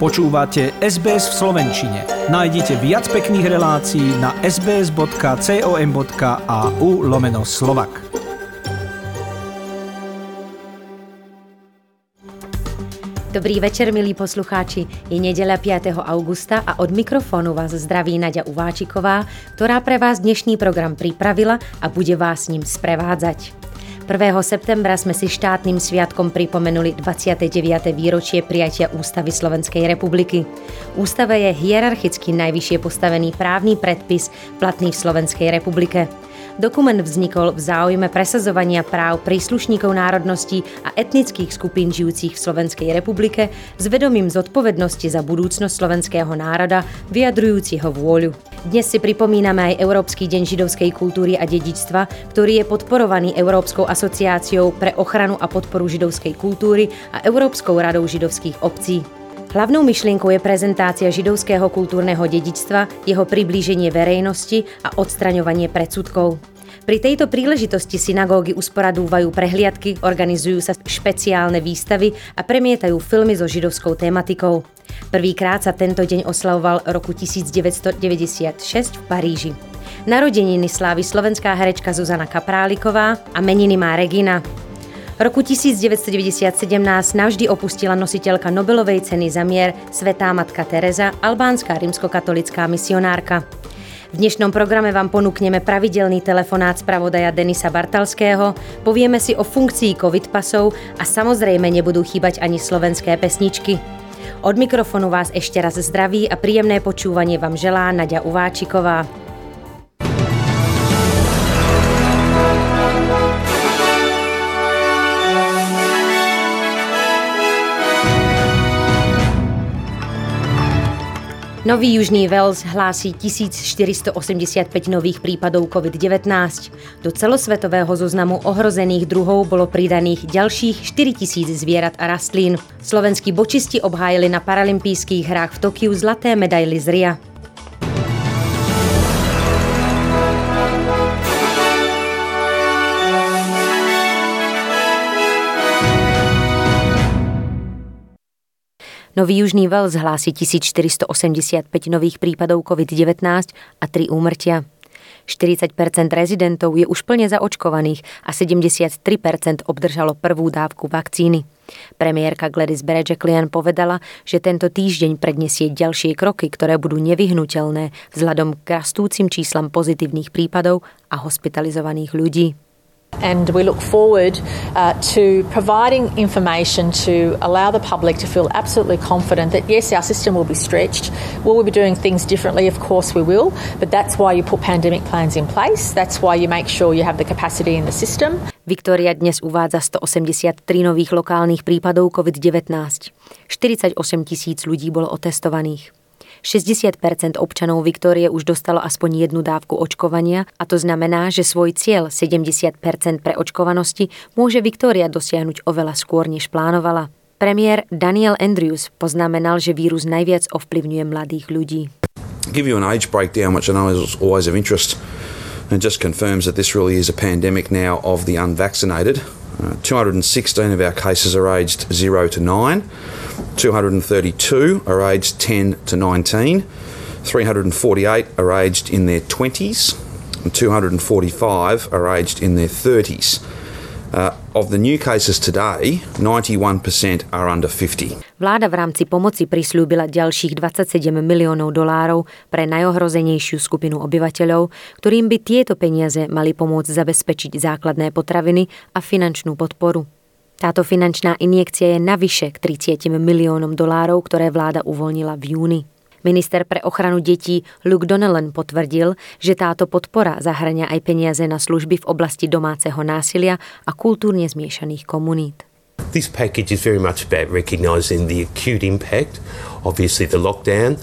Počúvate SBS v Slovenčine. Nájdite viac pekných relácií na sbs.com.au lomeno slovak. Dobrý večer, milí poslucháči. Je nedeľa 5. augusta a od mikrofónu vás zdraví Nadia Uváčiková, ktorá pre vás dnešný program pripravila a bude vás s ním sprevádzať. 1. septembra sme si štátnym sviatkom pripomenuli 29. výročie prijatia Ústavy Slovenskej republiky. Ústava je hierarchicky najvyššie postavený právny predpis platný v Slovenskej republike. Dokument vznikol v záujme presazovania práv príslušníkov národností a etnických skupín žijúcich v Slovenskej republike s vedomím zodpovednosti za budúcnosť slovenského národa, vyjadrujúciho vôľu. Dnes si pripomíname aj Európsky deň židovskej kultúry a dedičstva, ktorý je podporovaný Európskou asociáciou pre ochranu a podporu židovskej kultúry a Európskou radou židovských obcí. Hlavnou myšlienkou je prezentácia židovského kultúrneho dedičstva, jeho priblíženie verejnosti a odstraňovanie predsudkov. Pri tejto príležitosti synagógy usporadúvajú prehliadky, organizujú sa špeciálne výstavy a premietajú filmy so židovskou tematikou. Prvýkrát sa tento deň oslavoval roku 1996 v Paríži. Narodeniny slávi slovenská herečka Zuzana Kapráliková a meniny má Regina. Roku 1997 nás navždy opustila nositeľka Nobelovej ceny za mier Svetá matka Teresa, albánska rimskokatolická misionárka. V dnešnom programe vám ponúkneme pravidelný telefonát spravodaja Denisa Bartalského, povieme si o funkcii COVID pasov a samozrejme nebudú chýbať ani slovenské pesničky. Od mikrofonu vás ešte raz zdraví a príjemné počúvanie vám želá Nadia Uváčiková. Nový Južný Wales hlásí 1485 nových prípadov COVID-19. Do celosvetového zoznamu ohrozených druhov bolo pridaných ďalších 4000 zvierat a rastlín. Slovenskí bočisti obhájili na paralympijských hrách v Tokiu zlaté medaily z RIA. Nový Južný Wales hlási 1485 nových prípadov COVID-19 a 3 úmrtia. 40% rezidentov je už plne zaočkovaných a 73% obdržalo prvú dávku vakcíny. Premiérka Gladys Berejiklian povedala, že tento týždeň predniesie ďalšie kroky, ktoré budú nevyhnutelné vzhľadom k rastúcim číslam pozitívnych prípadov a hospitalizovaných ľudí. And we look forward uh, to providing information to allow the public to feel absolutely confident that yes, our system will be stretched. Will we be doing things differently? Of course we will. But that's why you put pandemic plans in place. That's why you make sure you have the capacity in the system. Viktória dnes uvádza 183 nových lokálnych prípadov COVID-19. 48 tisíc ľudí bolo otestovaných. 60% občanov Viktórie už dostalo aspoň jednu dávku očkovania a to znamená, že svoj cieľ 70% pre očkovanosti môže Viktória dosiahnuť oveľa skôr, než plánovala. Premiér Daniel Andrews poznamenal, že vírus najviac ovplyvňuje mladých ľudí. Give you an age breakdown, which I know is always of interest, and just confirms that this really is a pandemic now of the unvaccinated. Uh, 216 of our cases are aged 0 to 9. 232 are aged 10 to 19, 348 are aged in their 20s, and 245 are aged in their 30s. Uh, of the new cases today, 91% are under 50. Vláda v rámci pomoci prislúbila ďalších 27 miliónov dolárov pre najohrozenejšiu skupinu obyvateľov, ktorým by tieto peniaze mali pomôcť zabezpečiť základné potraviny a finančnú podporu. Táto finančná injekcia je navyše k 30 miliónom dolárov, ktoré vláda uvoľnila v júni. Minister pre ochranu detí Luke Donnellan potvrdil, že táto podpora zahrania aj peniaze na služby v oblasti domáceho násilia a kultúrne zmiešaných komunít. This package is very much about recognising the acute impact, obviously the lockdown,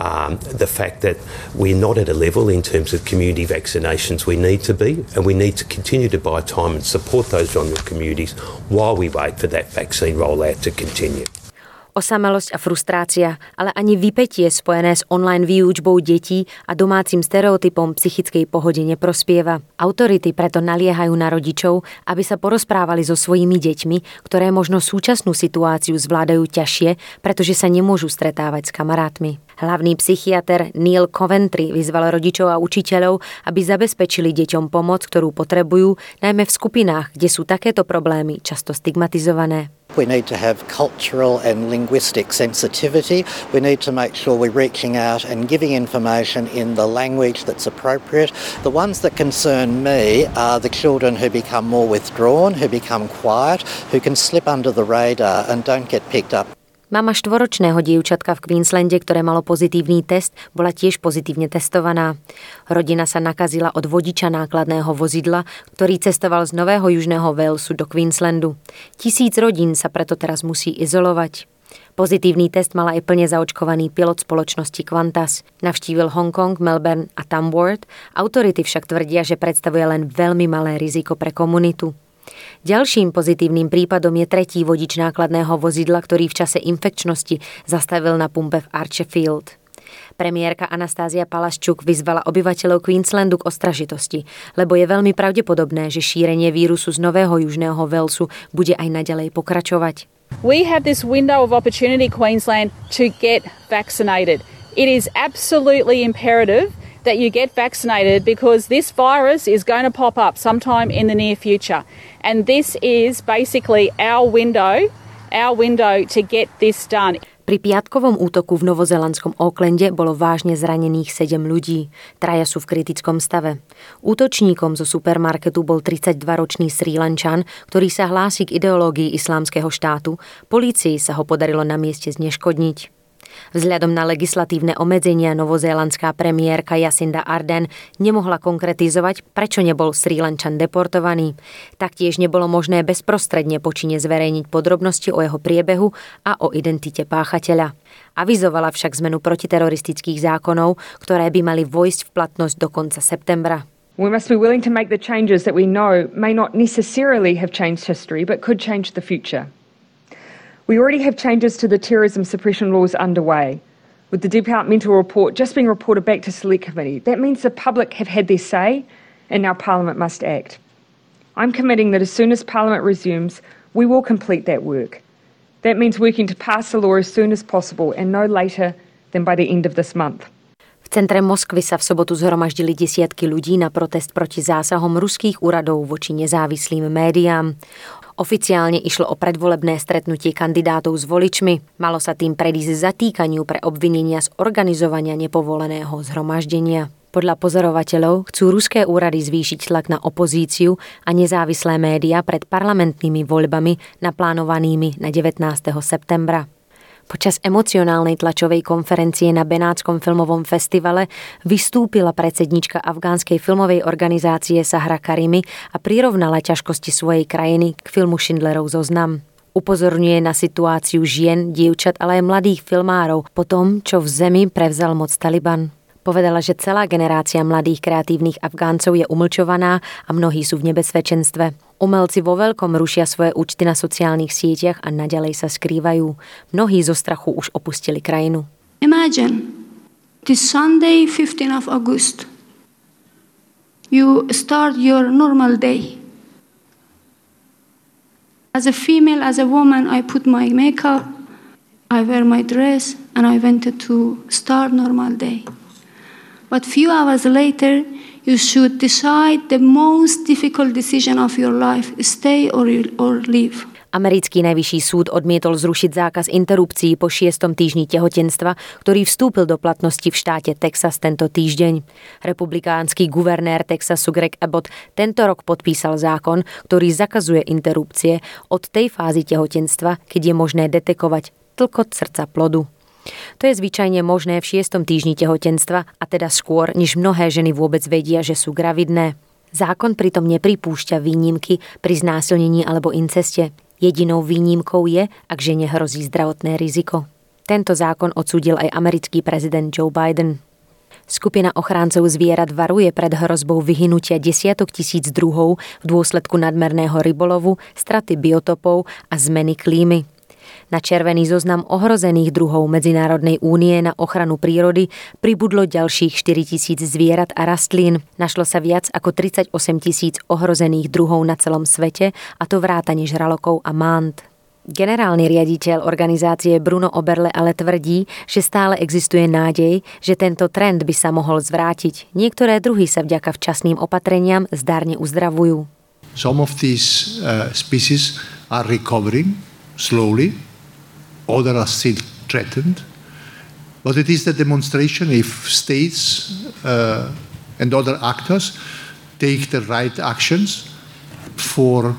um, the fact that we're not at a level in terms of community vaccinations we need to be, and we need to continue to buy time and support those vulnerable communities while we wait for that vaccine rollout to continue. Osamelosť a frustrácia, ale ani vypetie spojené s online výučbou detí a domácim stereotypom psychickej pohode neprospieva. Autority preto naliehajú na rodičov, aby sa porozprávali so svojimi deťmi, ktoré možno súčasnú situáciu zvládajú ťažšie, pretože sa nemôžu stretávať s kamarátmi. Hlavný psychiatr Neil Coventry vyzval rodičov a učiteľov, aby zabezpečili deťom pomoc, ktorú potrebujú, najmä v skupinách, kde sú takéto problémy často stigmatizované. We need to have cultural and linguistic sensitivity. We need to make sure we're reaching out and giving information in the language that's appropriate. The ones that concern me are the children who become more withdrawn, who become quiet, who can slip under the radar and don't get picked up. Mama štvoročného dievčatka v Queenslande, ktoré malo pozitívny test, bola tiež pozitívne testovaná. Rodina sa nakazila od vodiča nákladného vozidla, ktorý cestoval z Nového Južného Walesu do Queenslandu. Tisíc rodín sa preto teraz musí izolovať. Pozitívny test mal aj plne zaočkovaný pilot spoločnosti Qantas. Navštívil Hongkong, Melbourne a Tamworth. Autority však tvrdia, že predstavuje len veľmi malé riziko pre komunitu. Ďalším pozitívnym prípadom je tretí vodič nákladného vozidla, ktorý v čase infekčnosti zastavil na pumpe v Archefield. Premiérka Anastázia Palaščuk vyzvala obyvateľov Queenslandu k ostražitosti, lebo je veľmi pravdepodobné, že šírenie vírusu z Nového Južného Velsu bude aj naďalej pokračovať. We have this window of opportunity, Queensland, to get vaccinated. It is absolutely imperative that you get vaccinated because this virus is going to pop up sometime in the near future. And this is basically our window, our window to get this done. Pri piatkovom útoku v novozelandskom Aucklande bolo vážne zranených 7 ľudí. Traja sú v kritickom stave. Útočníkom zo supermarketu bol 32-ročný Sri Lančan, ktorý sa hlási k ideológii islámskeho štátu. Polícii sa ho podarilo na mieste zneškodniť. Vzhľadom na legislatívne obmedzenia novozélandská premiérka Jacinda Arden nemohla konkretizovať, prečo nebol Sri Lančan deportovaný. Taktiež nebolo možné bezprostredne počine zverejniť podrobnosti o jeho priebehu a o identite páchateľa. Avizovala však zmenu protiteroristických zákonov, ktoré by mali vojsť v platnosť do konca septembra. We must be willing to make the changes that we know may not necessarily have changed history, but could change the future. We already have changes to the terrorism suppression laws underway, with the departmental report just being reported back to Select Committee. That means the public have had their say, and now Parliament must act. I'm committing that as soon as Parliament resumes, we will complete that work. That means working to pass the law as soon as possible and no later than by the end of this month. V centre Moskvy sa v sobotu zhromaždili desiatky ľudí na protest proti zásahom ruských úradov voči nezávislým médiám. Oficiálne išlo o predvolebné stretnutie kandidátov s voličmi. Malo sa tým predísť zatýkaniu pre obvinenia z organizovania nepovoleného zhromaždenia. Podľa pozorovateľov chcú ruské úrady zvýšiť tlak na opozíciu a nezávislé médiá pred parlamentnými voľbami naplánovanými na 19. septembra. Počas emocionálnej tlačovej konferencie na Benátskom filmovom festivale vystúpila predsednička afgánskej filmovej organizácie Sahra Karimi a prirovnala ťažkosti svojej krajiny k filmu Schindlerov zoznam. Upozorňuje na situáciu žien, dievčat, ale aj mladých filmárov po tom, čo v zemi prevzal moc Taliban. Povedala, že celá generácia mladých kreatívnych Afgáncov je umlčovaná a mnohí sú v nebezpečenstve. Umelci vo veľkom rušia svoje účty na sociálnych sieťach a naďalej sa skrývajú. Mnohí zo strachu už opustili krajinu. Imagine this Sunday 15 of August. You start your normal day. As a female, as a woman, I put my makeup, I wear my dress, and I wanted to start normal day. But few hours later, you should decide the most difficult decision of your life, stay or, or leave. Americký najvyšší súd odmietol zrušiť zákaz interrupcií po šiestom týždni tehotenstva, ktorý vstúpil do platnosti v štáte Texas tento týždeň. Republikánsky guvernér Texasu Greg Abbott tento rok podpísal zákon, ktorý zakazuje interrupcie od tej fázy tehotenstva, keď je možné detekovať tlkot srdca plodu. To je zvyčajne možné v šiestom týždni tehotenstva a teda skôr, než mnohé ženy vôbec vedia, že sú gravidné. Zákon pritom nepripúšťa výnimky pri znásilnení alebo inceste. Jedinou výnimkou je, ak žene hrozí zdravotné riziko. Tento zákon odsúdil aj americký prezident Joe Biden. Skupina ochráncov zvierat varuje pred hrozbou vyhynutia desiatok tisíc druhov v dôsledku nadmerného rybolovu, straty biotopov a zmeny klímy. Na červený zoznam ohrozených druhov Medzinárodnej únie na ochranu prírody pribudlo ďalších 4 tisíc zvierat a rastlín. Našlo sa viac ako 38 tisíc ohrozených druhov na celom svete, a to vrátane žralokov a mánt. Generálny riaditeľ organizácie Bruno Oberle ale tvrdí, že stále existuje nádej, že tento trend by sa mohol zvrátiť. Niektoré druhy sa vďaka včasným opatreniam zdárne uzdravujú. Some of these uh, species are recovering slowly, others are still threatened. But it is the demonstration if states uh, and other actors take the right actions for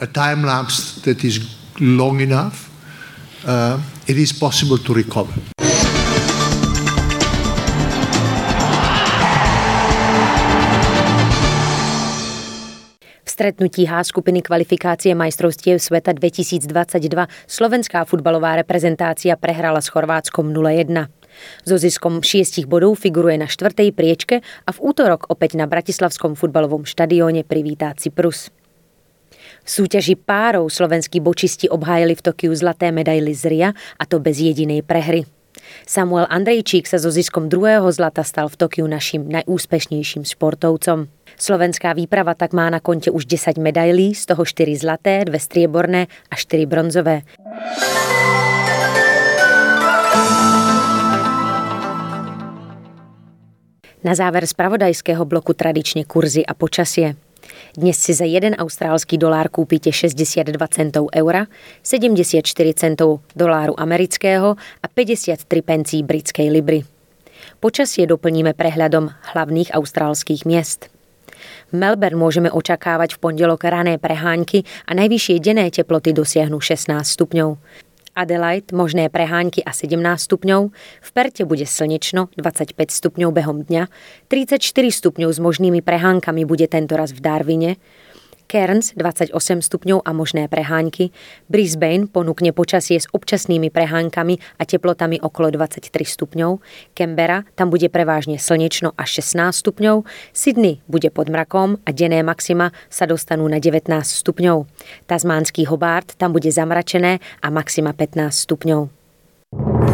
a time lapse that is long enough, uh, it is possible to recover. Stretnutí H skupiny kvalifikácie majstrovstiev sveta 2022 slovenská futbalová reprezentácia prehrala s Chorvátskom 0-1. So ziskom šiestich bodov figuruje na štvrtej priečke a v útorok opäť na Bratislavskom futbalovom štadióne privítá Cyprus. V súťaži párov slovenskí bočisti obhájili v Tokiu zlaté medaily z RIA a to bez jedinej prehry. Samuel Andrejčík sa so ziskom druhého zlata stal v Tokiu našim najúspešnejším športovcom. Slovenská výprava tak má na konte už 10 medailí, z toho 4 zlaté, 2 strieborné a 4 bronzové. Na záver spravodajského bloku tradične kurzy a počasie. Dnes si za jeden austrálsky dolár kúpite 62 centov eura, 74 centov doláru amerického a 53 pencí britskej libry. Počasie doplníme prehľadom hlavných austrálskych miest. Melbourne môžeme očakávať v pondelok rané preháňky a najvyššie denné teploty dosiahnu 16 stupňov. Adelaide možné preháňky a 17 stupňov, v Perte bude slnečno 25 stupňov behom dňa, 34 stupňov s možnými prehánkami bude tento raz v Darwine, Cairns 28 stupňov a možné preháňky, Brisbane ponúkne počasie s občasnými preháňkami a teplotami okolo 23 stupňov, Canberra tam bude prevážne slnečno až 16 stupňov, Sydney bude pod mrakom a denné maxima sa dostanú na 19 stupňov. Tasmánsky Hobart tam bude zamračené a maxima 15 stupňov.